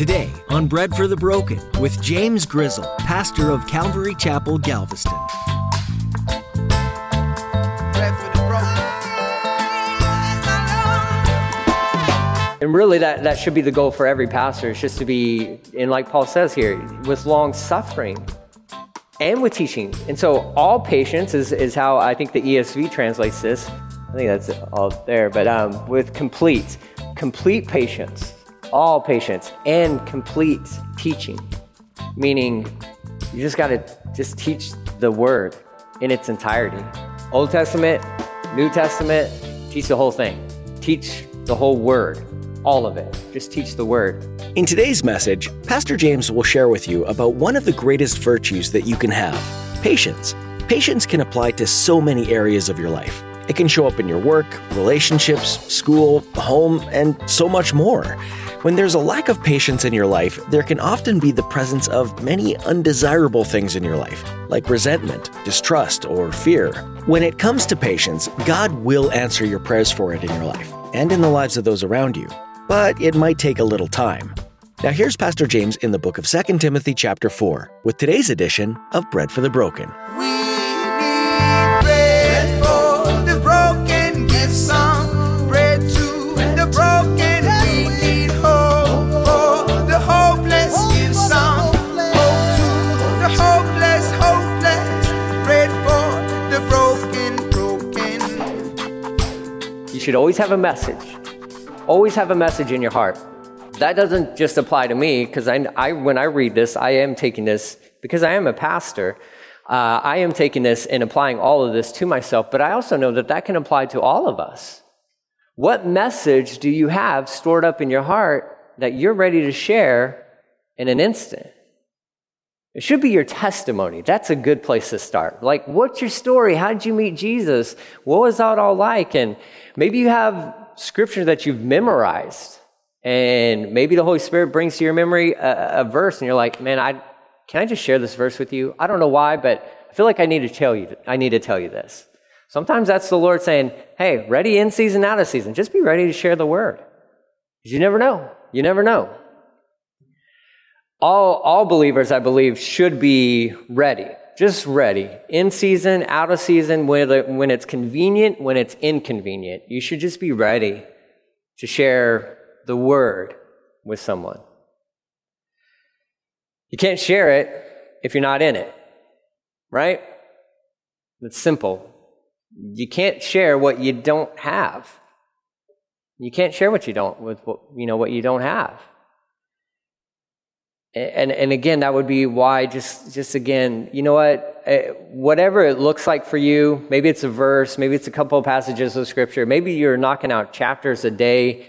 Today on Bread for the Broken with James Grizzle, pastor of Calvary Chapel, Galveston. And really, that, that should be the goal for every pastor, is just to be, and like Paul says here, with long suffering and with teaching. And so, all patience is, is how I think the ESV translates this. I think that's all there, but um, with complete, complete patience, all patience, and complete teaching, meaning you just got to just teach the word in its entirety. Old Testament, New Testament, teach the whole thing. Teach the whole word all of it. Just teach the word. In today's message, Pastor James will share with you about one of the greatest virtues that you can have patience. Patience can apply to so many areas of your life. It can show up in your work, relationships, school, home, and so much more. When there's a lack of patience in your life, there can often be the presence of many undesirable things in your life, like resentment, distrust, or fear. When it comes to patience, God will answer your prayers for it in your life and in the lives of those around you but it might take a little time. Now here's Pastor James in the book of 2 Timothy chapter 4 with today's edition of Bread for the Broken. We should always have a message always have a message in your heart. That doesn't just apply to me because I, I, when I read this, I am taking this because I am a pastor. Uh, I am taking this and applying all of this to myself, but I also know that that can apply to all of us. What message do you have stored up in your heart that you're ready to share in an instant? It should be your testimony. That's a good place to start. Like, what's your story? How did you meet Jesus? What was that all like? And maybe you have scripture that you've memorized, and maybe the Holy Spirit brings to your memory a, a verse, and you're like, man, I, can I just share this verse with you? I don't know why, but I feel like I need to tell you, I need to tell you this. Sometimes that's the Lord saying, hey, ready in season, out of season. Just be ready to share the word. Because you never know. You never know. All, all believers, I believe, should be ready just ready. In season, out of season, when, it's convenient, when it's inconvenient. You should just be ready to share the word with someone. You can't share it if you're not in it, right? It's simple. You can't share what you don't have. You can't share what you don't with what, you know what you don't have. And, and again, that would be why just, just again, you know what? Whatever it looks like for you, maybe it's a verse, maybe it's a couple of passages of scripture, maybe you're knocking out chapters a day.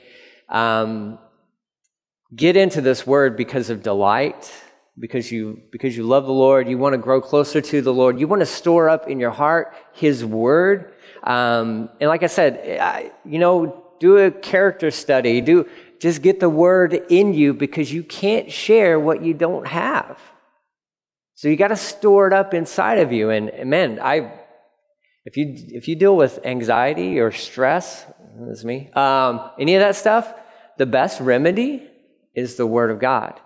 Um, get into this word because of delight, because you, because you love the Lord, you want to grow closer to the Lord, you want to store up in your heart His word. Um, and like I said, I, you know, do a character study, do, just get the word in you because you can't share what you don't have. So you got to store it up inside of you. And, man, I, if you if you deal with anxiety or stress, that's me, um, any of that stuff, the best remedy is the Word of God.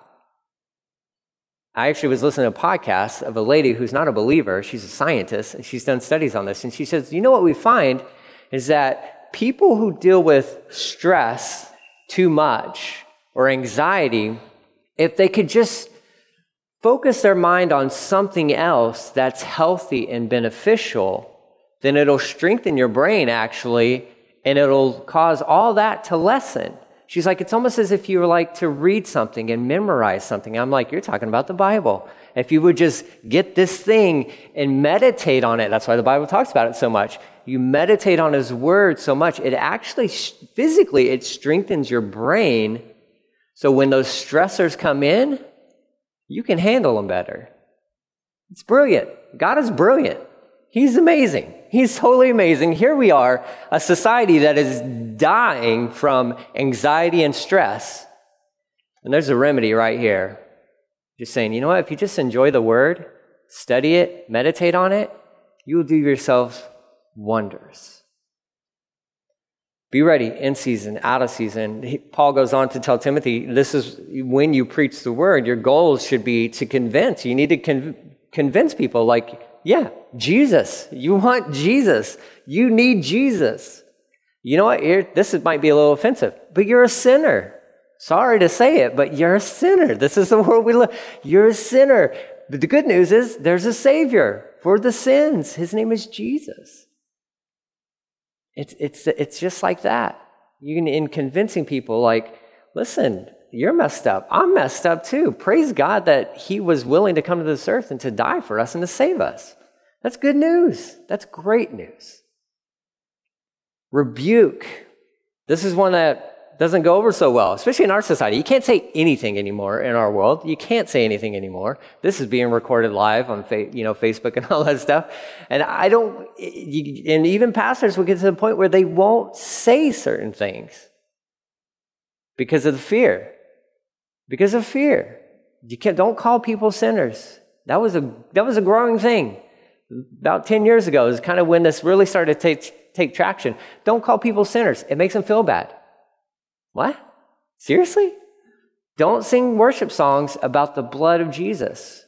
I actually was listening to a podcast of a lady who's not a believer. She's a scientist, and she's done studies on this. And she says, you know what we find is that people who deal with stress too much or anxiety, if they could just focus their mind on something else that's healthy and beneficial, then it'll strengthen your brain actually, and it'll cause all that to lessen. She's like, it's almost as if you were like to read something and memorize something. I'm like, you're talking about the Bible. If you would just get this thing and meditate on it, that's why the Bible talks about it so much you meditate on his word so much, it actually physically it strengthens your brain. So when those stressors come in, you can handle them better. It's brilliant. God is brilliant. He's amazing. He's totally amazing. Here we are, a society that is dying from anxiety and stress. And there's a remedy right here. Just saying, you know what? If you just enjoy the word, study it, meditate on it, you will do yourself wonders. Be ready in season, out of season. Paul goes on to tell Timothy, this is when you preach the word, your goals should be to convince. You need to con- convince people, like, yeah, Jesus. You want Jesus. You need Jesus. You know what? You're, this might be a little offensive, but you're a sinner. Sorry to say it, but you're a sinner. This is the world we live. You're a sinner. But the good news is there's a Savior for the sins. His name is Jesus. It's, it's, it's just like that. You can, in convincing people, like, listen, you're messed up. I'm messed up too. Praise God that He was willing to come to this earth and to die for us and to save us. That's good news. That's great news. Rebuke. This is one that doesn't go over so well, especially in our society. You can't say anything anymore in our world. You can't say anything anymore. This is being recorded live on, you know, Facebook and all that stuff. And I don't, and even pastors will get to the point where they won't say certain things because of the fear. Because of fear. You can't, don't call people sinners. That was a, that was a growing thing. About 10 years ago is kind of when this really started to take, take traction. Don't call people sinners. It makes them feel bad. What? Seriously? Don't sing worship songs about the blood of Jesus.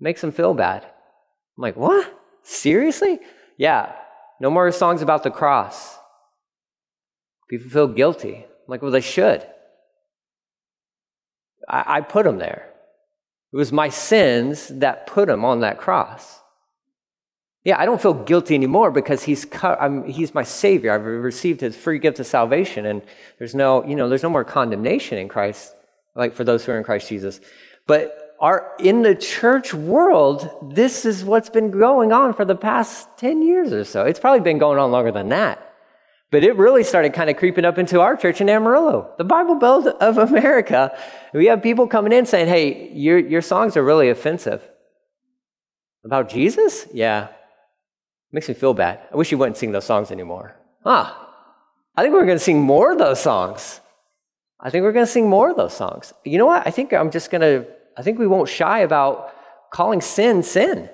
makes them feel bad. I'm like, what? Seriously? Yeah. No more songs about the cross. People feel guilty. I'm like, well, they should. I, I put them there. It was my sins that put him on that cross. Yeah, I don't feel guilty anymore because he's, he's my savior. I've received his free gift of salvation, and there's no, you know, there's no more condemnation in Christ, like for those who are in Christ Jesus. But our, in the church world, this is what's been going on for the past 10 years or so. It's probably been going on longer than that. But it really started kind of creeping up into our church in Amarillo, the Bible Belt of America. We have people coming in saying, hey, your, your songs are really offensive. About Jesus? Yeah, Makes me feel bad. I wish you wouldn't sing those songs anymore. Ah, I think we're going to sing more of those songs. I think we're going to sing more of those songs. You know what? I think I'm just going to, I think we won't shy about calling sin sin.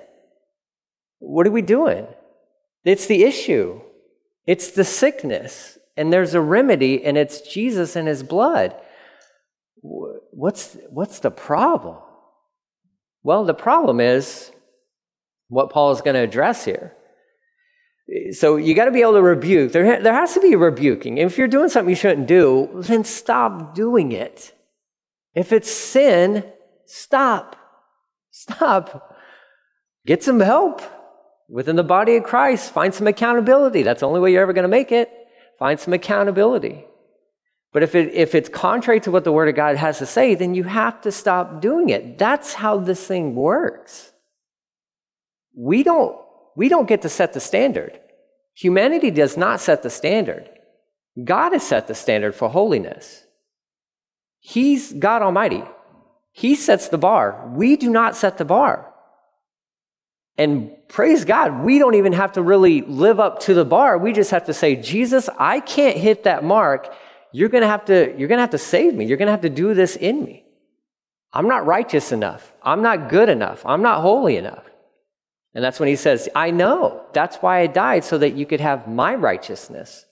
What are we doing? It's the issue, it's the sickness, and there's a remedy, and it's Jesus and his blood. What's, what's the problem? Well, the problem is what Paul is going to address here. So you got to be able to rebuke. There, there has to be rebuking. If you're doing something you shouldn't do, then stop doing it. If it's sin, stop. Stop. Get some help within the body of Christ. Find some accountability. That's the only way you're ever going to make it. Find some accountability. But if, it, if it's contrary to what the Word of God has to say, then you have to stop doing it. That's how this thing works. We don't we don't get to set the standard. Humanity does not set the standard. God has set the standard for holiness. He's God Almighty. He sets the bar. We do not set the bar. And praise God, we don't even have to really live up to the bar. We just have to say, Jesus, I can't hit that mark. You're gonna have to, you're gonna have to save me. You're gonna have to do this in me. I'm not righteous enough. I'm not good enough. I'm not holy enough. And that's when he says, I know. That's why I died, so that you could have my righteousness.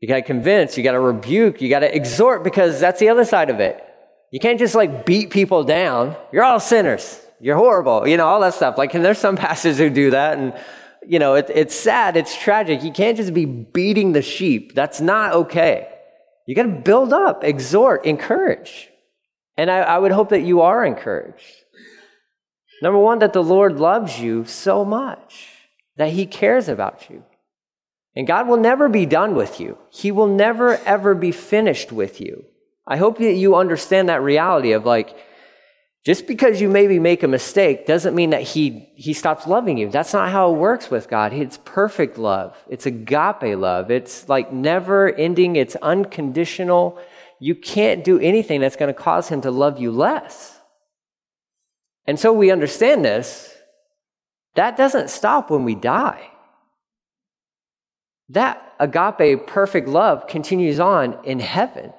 You got to convince, you got to rebuke, you got to exhort, because that's the other side of it. You can't just like beat people down. You're all sinners. You're horrible. You know, all that stuff. Like, and there's some pastors who do that. And, you know, it, it's sad. It's tragic. You can't just be beating the sheep. That's not okay. You got to build up, exhort, encourage. And I, I would hope that you are encouraged. Number one, that the Lord loves you so much, that He cares about you. And God will never be done with you. He will never, ever be finished with you. I hope that you understand that reality of like, just because you maybe make a mistake doesn't mean that he, he stops loving you. That's not how it works with God. It's perfect love. It's agape love. It's like never ending. It's unconditional. You can't do anything that's going to cause him to love you less. And so we understand this. That doesn't stop when we die. That agape, perfect love continues on in heaven.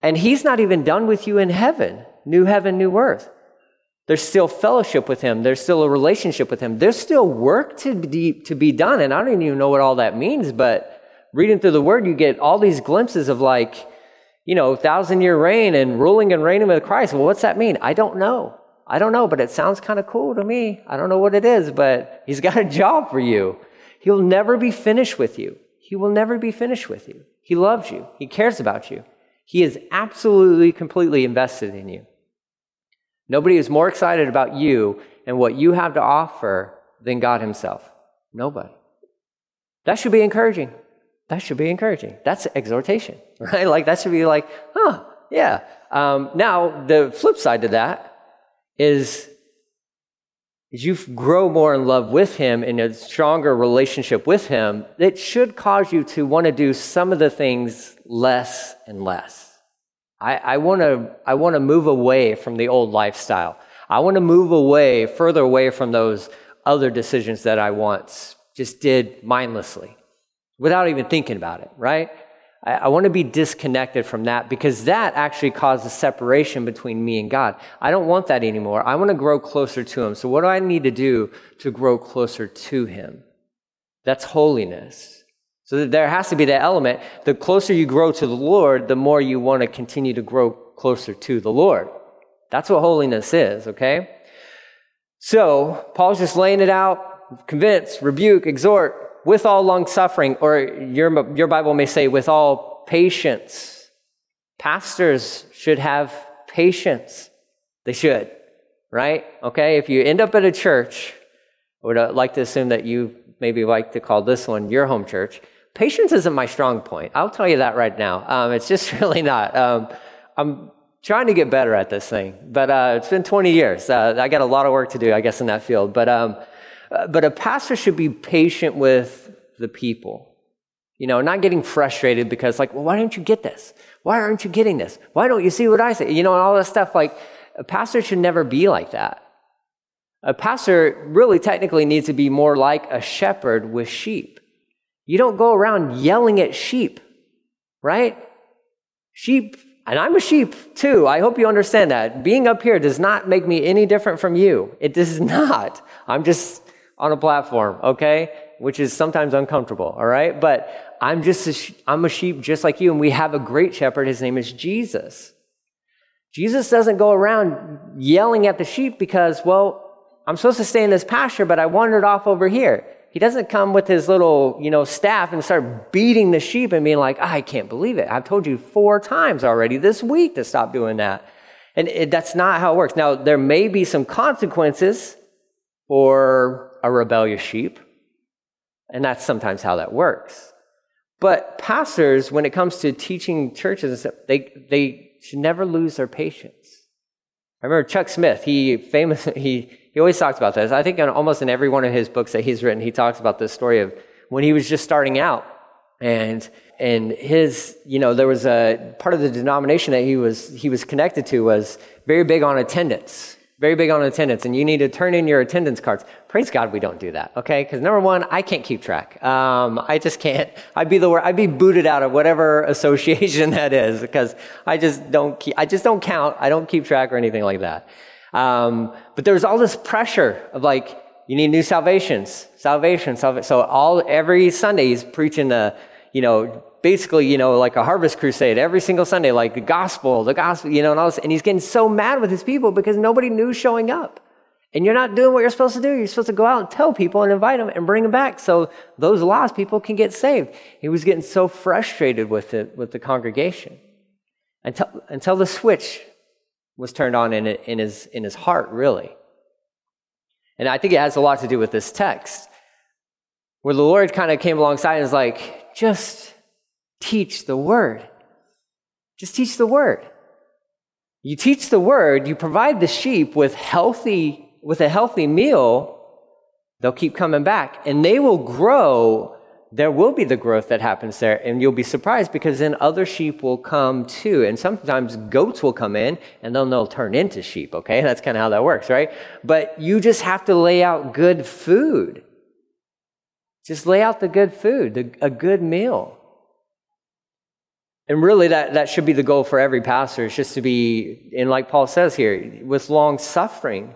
And he's not even done with you in heaven, new heaven, new earth. There's still fellowship with Him. There's still a relationship with Him. There's still work to be, to be done. And I don't even know what all that means, but reading through the Word, you get all these glimpses of like, you know, thousand year reign and ruling and reigning with Christ. Well, what's that mean? I don't know. I don't know, but it sounds kind of cool to me. I don't know what it is, but He's got a job for you. He'll never be finished with you. He will never be finished with you. He loves you. He cares about you. He is absolutely, completely invested in you. Nobody is more excited about you and what you have to offer than God Himself. Nobody. That should be encouraging. That should be encouraging. That's exhortation, right? Like that should be like, huh, yeah. Um, now, the flip side to that is as you grow more in love with him in a stronger relationship with him, it should cause you to want to do some of the things less and less. I, I want to I want to move away from the old lifestyle. I want to move away, further away from those other decisions that I once just did mindlessly without even thinking about it, right? I, I want to be disconnected from that because that actually causes separation between me and God. I don't want that anymore. I want to grow closer to Him. So, what do I need to do to grow closer to Him? That's holiness. So there has to be that element. The closer you grow to the Lord, the more you want to continue to grow closer to the Lord. That's what holiness is, okay? So Paul's just laying it out, convince, rebuke, exhort, with all long suffering, or your, your Bible may say with all patience. Pastors should have patience. They should, right? Okay, if you end up at a church, I would uh, like to assume that you maybe like to call this one your home church patience isn't my strong point. I'll tell you that right now. Um, it's just really not. Um, I'm trying to get better at this thing, but uh, it's been 20 years. Uh, I got a lot of work to do, I guess, in that field. But um, uh, but a pastor should be patient with the people. You know, not getting frustrated because, like, well, why don't you get this? Why aren't you getting this? Why don't you see what I say? You know, and all this stuff. Like, a pastor should never be like that. A pastor really technically needs to be more like a shepherd with sheep. You don't go around yelling at sheep, right? Sheep, and I'm a sheep too. I hope you understand that. Being up here does not make me any different from you. It does not. I'm just on a platform, okay? Which is sometimes uncomfortable, all right? But I'm just a, I'm a sheep just like you, and we have a great shepherd. His name is Jesus. Jesus doesn't go around yelling at the sheep because, well, I'm supposed to stay in this pasture, but I wandered off over here. He doesn't come with his little, you know, staff and start beating the sheep and being like, oh, I can't believe it. I've told you four times already this week to stop doing that. And it, that's not how it works. Now, there may be some consequences for a rebellious sheep, and that's sometimes how that works. But pastors, when it comes to teaching churches, they, they should never lose their patience. I remember Chuck Smith, he famous, he, he always talks about this. I think in almost in every one of his books that he's written, he talks about this story of when he was just starting out and and his you know there was a part of the denomination that he was he was connected to was very big on attendance very big on attendance and you need to turn in your attendance cards. Praise god we don't do that okay? Because number one i can't keep track. Um, i just can't. I'd be the i'd be booted out of whatever association that is because i just don't keep i just don't count. I don't keep track or anything like that. Um, but there's all this pressure of like, you need new salvations, salvation, salvation. So all every Sunday he's preaching the, you know, basically, you know, like a harvest crusade every single Sunday, like the gospel, the gospel, you know, and all this. And he's getting so mad with his people because nobody new showing up. And you're not doing what you're supposed to do. You're supposed to go out and tell people and invite them and bring them back so those lost people can get saved. He was getting so frustrated with it, with the congregation until, until the switch was turned on in, in, his, in his heart, really. And I think it has a lot to do with this text, where the Lord kind of came alongside and was like, just teach the word. Just teach the word. You teach the word, you provide the sheep with healthy, with a healthy meal, they'll keep coming back and they will grow there will be the growth that happens there, and you'll be surprised because then other sheep will come too. And sometimes goats will come in and then they'll turn into sheep, okay? That's kind of how that works, right? But you just have to lay out good food. Just lay out the good food, a good meal. And really, that, that should be the goal for every pastor, is just to be, and like Paul says here, with long suffering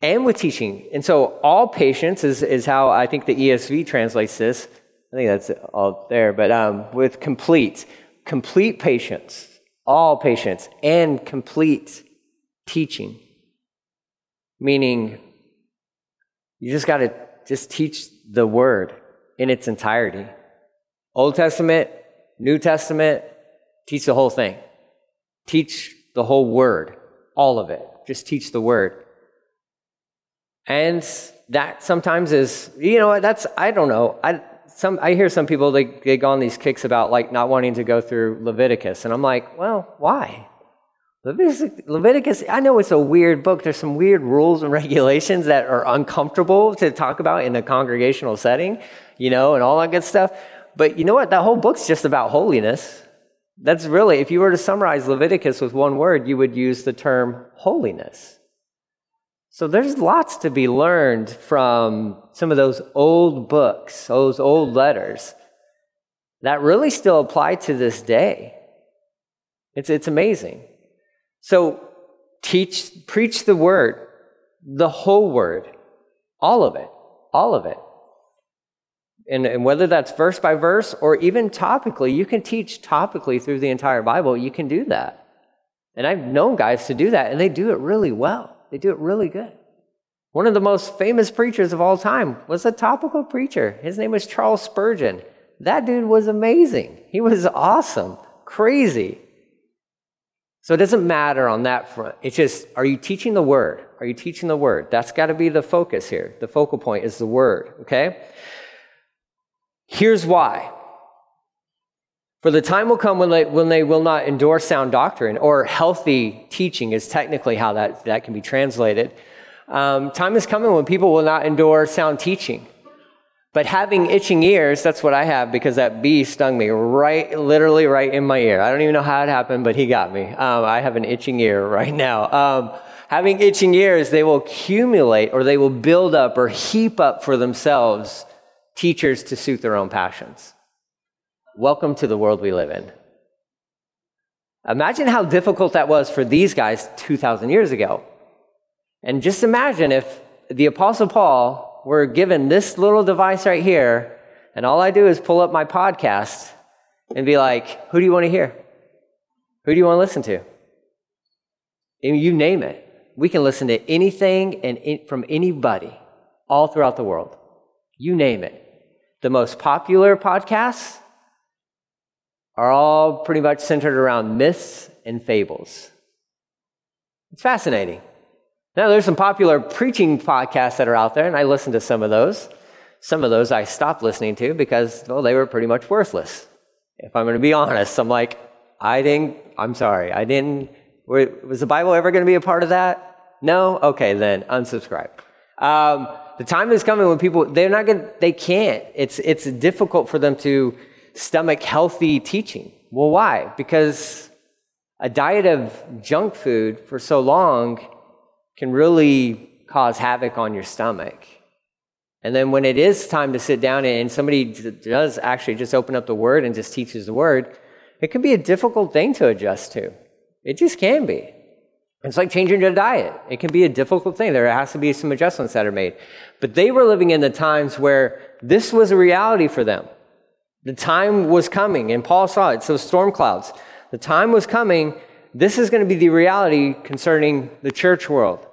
and with teaching. And so, all patience is, is how I think the ESV translates this. I think that's all there, but um, with complete, complete patience, all patience, and complete teaching. Meaning, you just got to just teach the word in its entirety. Old Testament, New Testament, teach the whole thing. Teach the whole word, all of it. Just teach the word. And that sometimes is, you know, that's, I don't know. I, some, I hear some people, they, they go on these kicks about like not wanting to go through Leviticus. And I'm like, well, why? Leviticus, Leviticus, I know it's a weird book. There's some weird rules and regulations that are uncomfortable to talk about in a congregational setting, you know, and all that good stuff. But you know what? That whole book's just about holiness. That's really, if you were to summarize Leviticus with one word, you would use the term holiness. So there's lots to be learned from some of those old books, those old letters that really still apply to this day. It's, it's amazing. So teach, preach the word, the whole word, all of it, all of it. And, and whether that's verse by verse or even topically, you can teach topically through the entire Bible. You can do that. And I've known guys to do that, and they do it really well. They do it really good. One of the most famous preachers of all time was a topical preacher. His name was Charles Spurgeon. That dude was amazing. He was awesome, crazy. So it doesn't matter on that front. It's just, are you teaching the word? Are you teaching the word? That's got to be the focus here. The focal point is the word, okay? Here's why. For the time will come when they, when they will not endure sound doctrine, or healthy teaching is technically how that, that can be translated. Um, time is coming when people will not endure sound teaching. But having itching ears, that's what I have because that bee stung me right, literally right in my ear. I don't even know how it happened, but he got me. Um, I have an itching ear right now. Um, having itching ears, they will accumulate or they will build up or heap up for themselves teachers to suit their own passions. Welcome to the world we live in. Imagine how difficult that was for these guys 2,000 years ago. And just imagine if the Apostle Paul were given this little device right here, and all I do is pull up my podcast and be like, who do you want to hear? Who do you want to listen to? And you name it. We can listen to anything and from anybody all throughout the world. You name it. The most popular podcasts are all pretty much centered around myths and fables. It's fascinating. Now, there's some popular preaching podcasts that are out there, and I listen to some of those. Some of those I stopped listening to because, well, they were pretty much worthless. If I'm going to be honest, I'm like, I didn't, I'm sorry, I didn't, was the Bible ever going to be a part of that? No? Okay, then unsubscribe. Um, the time is coming when people, they're not going they can't. It's, it's difficult for them to stomach healthy teaching. Well, why? Because a diet of junk food for so long can really cause havoc on your stomach. And then when it is time to sit down and somebody does actually just open up the word and just teaches the word, it can be a difficult thing to adjust to. It just can be. It's like changing your diet. It can be a difficult thing. There has to be some adjustments that are made. But they were living in the times where this was a reality for them. The time was coming, and Paul saw it. So, storm clouds. The time was coming. This is going to be the reality concerning the church world.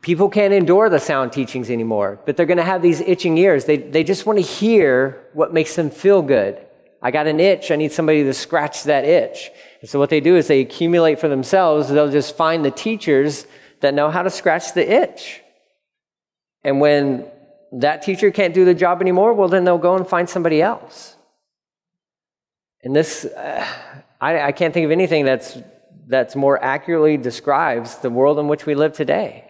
People can't endure the sound teachings anymore, but they're going to have these itching ears. They, they just want to hear what makes them feel good. I got an itch. I need somebody to scratch that itch. And so what they do is they accumulate for themselves. They'll just find the teachers that know how to scratch the itch. And when that teacher can't do the job anymore, well, then they'll go and find somebody else. And this, uh, I, I can't think of anything that's, that's more accurately describes the world in which we live today.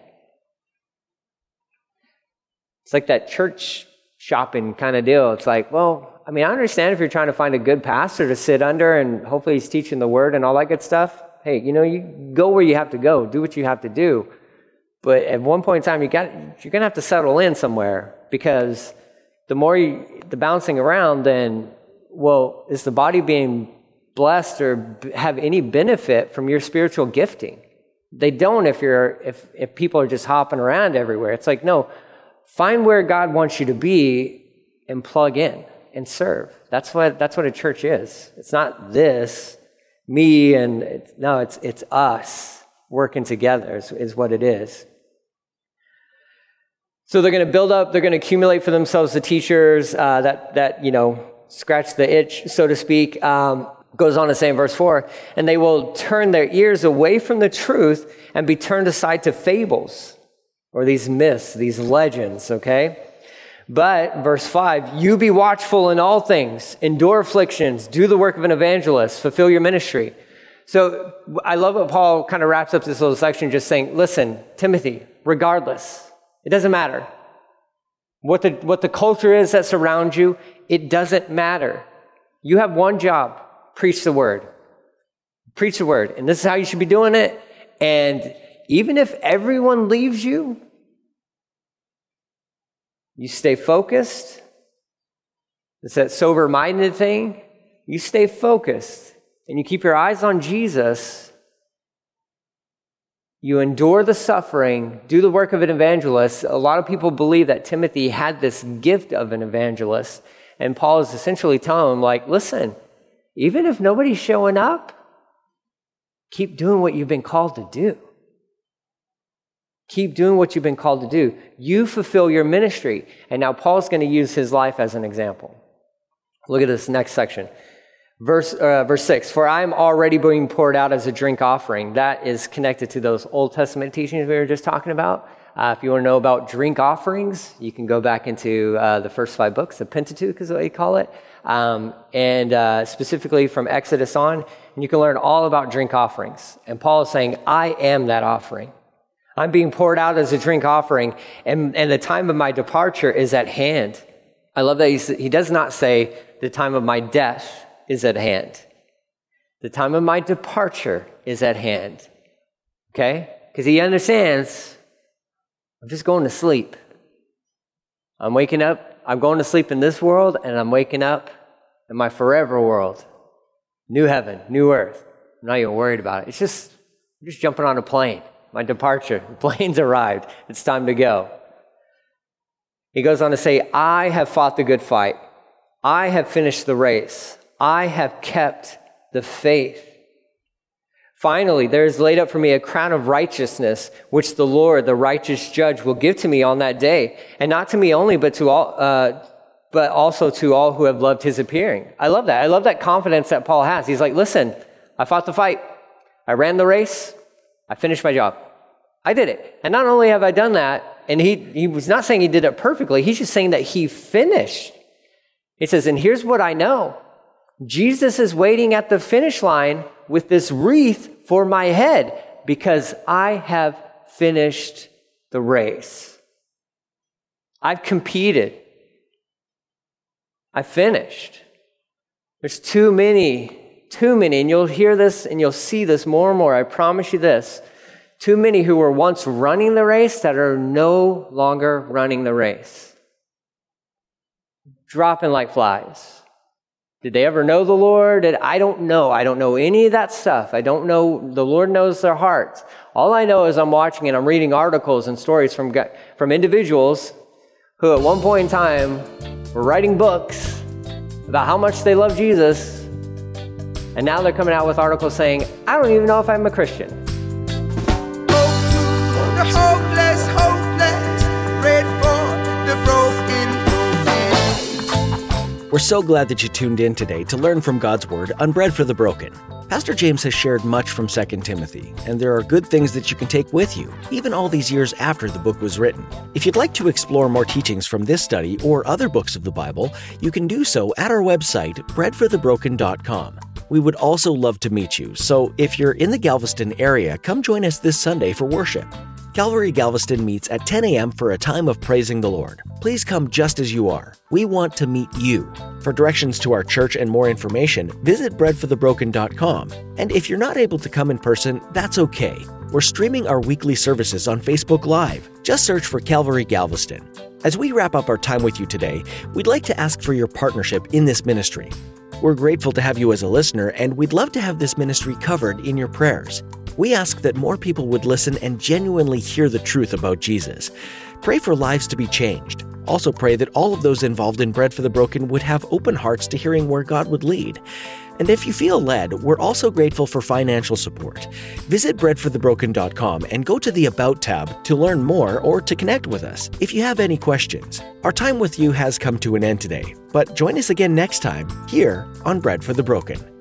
It's like that church shopping kind of deal. It's like, well, I mean, I understand if you're trying to find a good pastor to sit under and hopefully he's teaching the word and all that good stuff. Hey, you know, you go where you have to go, do what you have to do. But at one point in time, you got, you're going to have to settle in somewhere because the more you, the bouncing around, then, well, is the body being blessed or have any benefit from your spiritual gifting. They don't if you're if if people are just hopping around everywhere. It's like, no, find where God wants you to be and plug in and serve. That's what that's what a church is. It's not this, me and no, it's it's us working together is, is what it is. So they're going to build up, they're going to accumulate for themselves the teachers uh, that, that, you know, scratch the itch, so to speak. Um, goes on to say in verse 4 and they will turn their ears away from the truth and be turned aside to fables or these myths, these legends, okay? But, verse 5, you be watchful in all things, endure afflictions, do the work of an evangelist, fulfill your ministry. So I love what Paul kind of wraps up this little section just saying, listen, Timothy, regardless, it doesn't matter. What the, what the culture is that surrounds you, it doesn't matter. You have one job preach the word. Preach the word. And this is how you should be doing it. And even if everyone leaves you, you stay focused. It's that sober minded thing. You stay focused and you keep your eyes on Jesus. You endure the suffering, do the work of an evangelist. A lot of people believe that Timothy had this gift of an evangelist. And Paul is essentially telling him, like, listen, even if nobody's showing up, keep doing what you've been called to do. Keep doing what you've been called to do. You fulfill your ministry. And now Paul's going to use his life as an example. Look at this next section. Verse, uh, verse 6 For I am already being poured out as a drink offering. That is connected to those Old Testament teachings we were just talking about. Uh, if you want to know about drink offerings, you can go back into uh, the first five books. The Pentateuch is what you call it. Um, and uh, specifically from Exodus on, and you can learn all about drink offerings. And Paul is saying, I am that offering. I'm being poured out as a drink offering, and, and the time of my departure is at hand. I love that he does not say, the time of my death is at hand. The time of my departure is at hand. Okay? Because he understands, I'm just going to sleep. I'm waking up, I'm going to sleep in this world, and I'm waking up in my forever world. New heaven, new earth. I'm not even worried about it. It's just, I'm just jumping on a plane my departure. The plane's arrived. It's time to go. He goes on to say, I have fought the good fight. I have finished the race. I have kept the faith. Finally, there is laid up for me a crown of righteousness, which the Lord, the righteous judge, will give to me on that day. And not to me only, but to all, uh, but also to all who have loved his appearing. I love that. I love that confidence that Paul has. He's like, listen, I fought the fight. I ran the race. I finished my job. I did it. And not only have I done that, and he, he was not saying he did it perfectly, he's just saying that he finished. He says, and here's what I know Jesus is waiting at the finish line with this wreath for my head because I have finished the race. I've competed. I finished. There's too many too many, and you'll hear this and you'll see this more and more. I promise you this. Too many who were once running the race that are no longer running the race. Dropping like flies. Did they ever know the Lord? I don't know. I don't know any of that stuff. I don't know. The Lord knows their hearts. All I know is I'm watching and I'm reading articles and stories from, from individuals who at one point in time were writing books about how much they love Jesus and now they're coming out with articles saying, I don't even know if I'm a Christian. We're so glad that you tuned in today to learn from God's Word on Bread for the Broken. Pastor James has shared much from 2 Timothy, and there are good things that you can take with you, even all these years after the book was written. If you'd like to explore more teachings from this study or other books of the Bible, you can do so at our website, breadforthebroken.com. We would also love to meet you, so if you're in the Galveston area, come join us this Sunday for worship. Calvary Galveston meets at 10 a.m. for a time of praising the Lord. Please come just as you are. We want to meet you. For directions to our church and more information, visit breadforthebroken.com. And if you're not able to come in person, that's okay. We're streaming our weekly services on Facebook Live. Just search for Calvary Galveston. As we wrap up our time with you today, we'd like to ask for your partnership in this ministry. We're grateful to have you as a listener, and we'd love to have this ministry covered in your prayers. We ask that more people would listen and genuinely hear the truth about Jesus. Pray for lives to be changed. Also, pray that all of those involved in Bread for the Broken would have open hearts to hearing where God would lead. And if you feel led, we're also grateful for financial support. Visit breadforthebroken.com and go to the About tab to learn more or to connect with us if you have any questions. Our time with you has come to an end today, but join us again next time here on Bread for the Broken.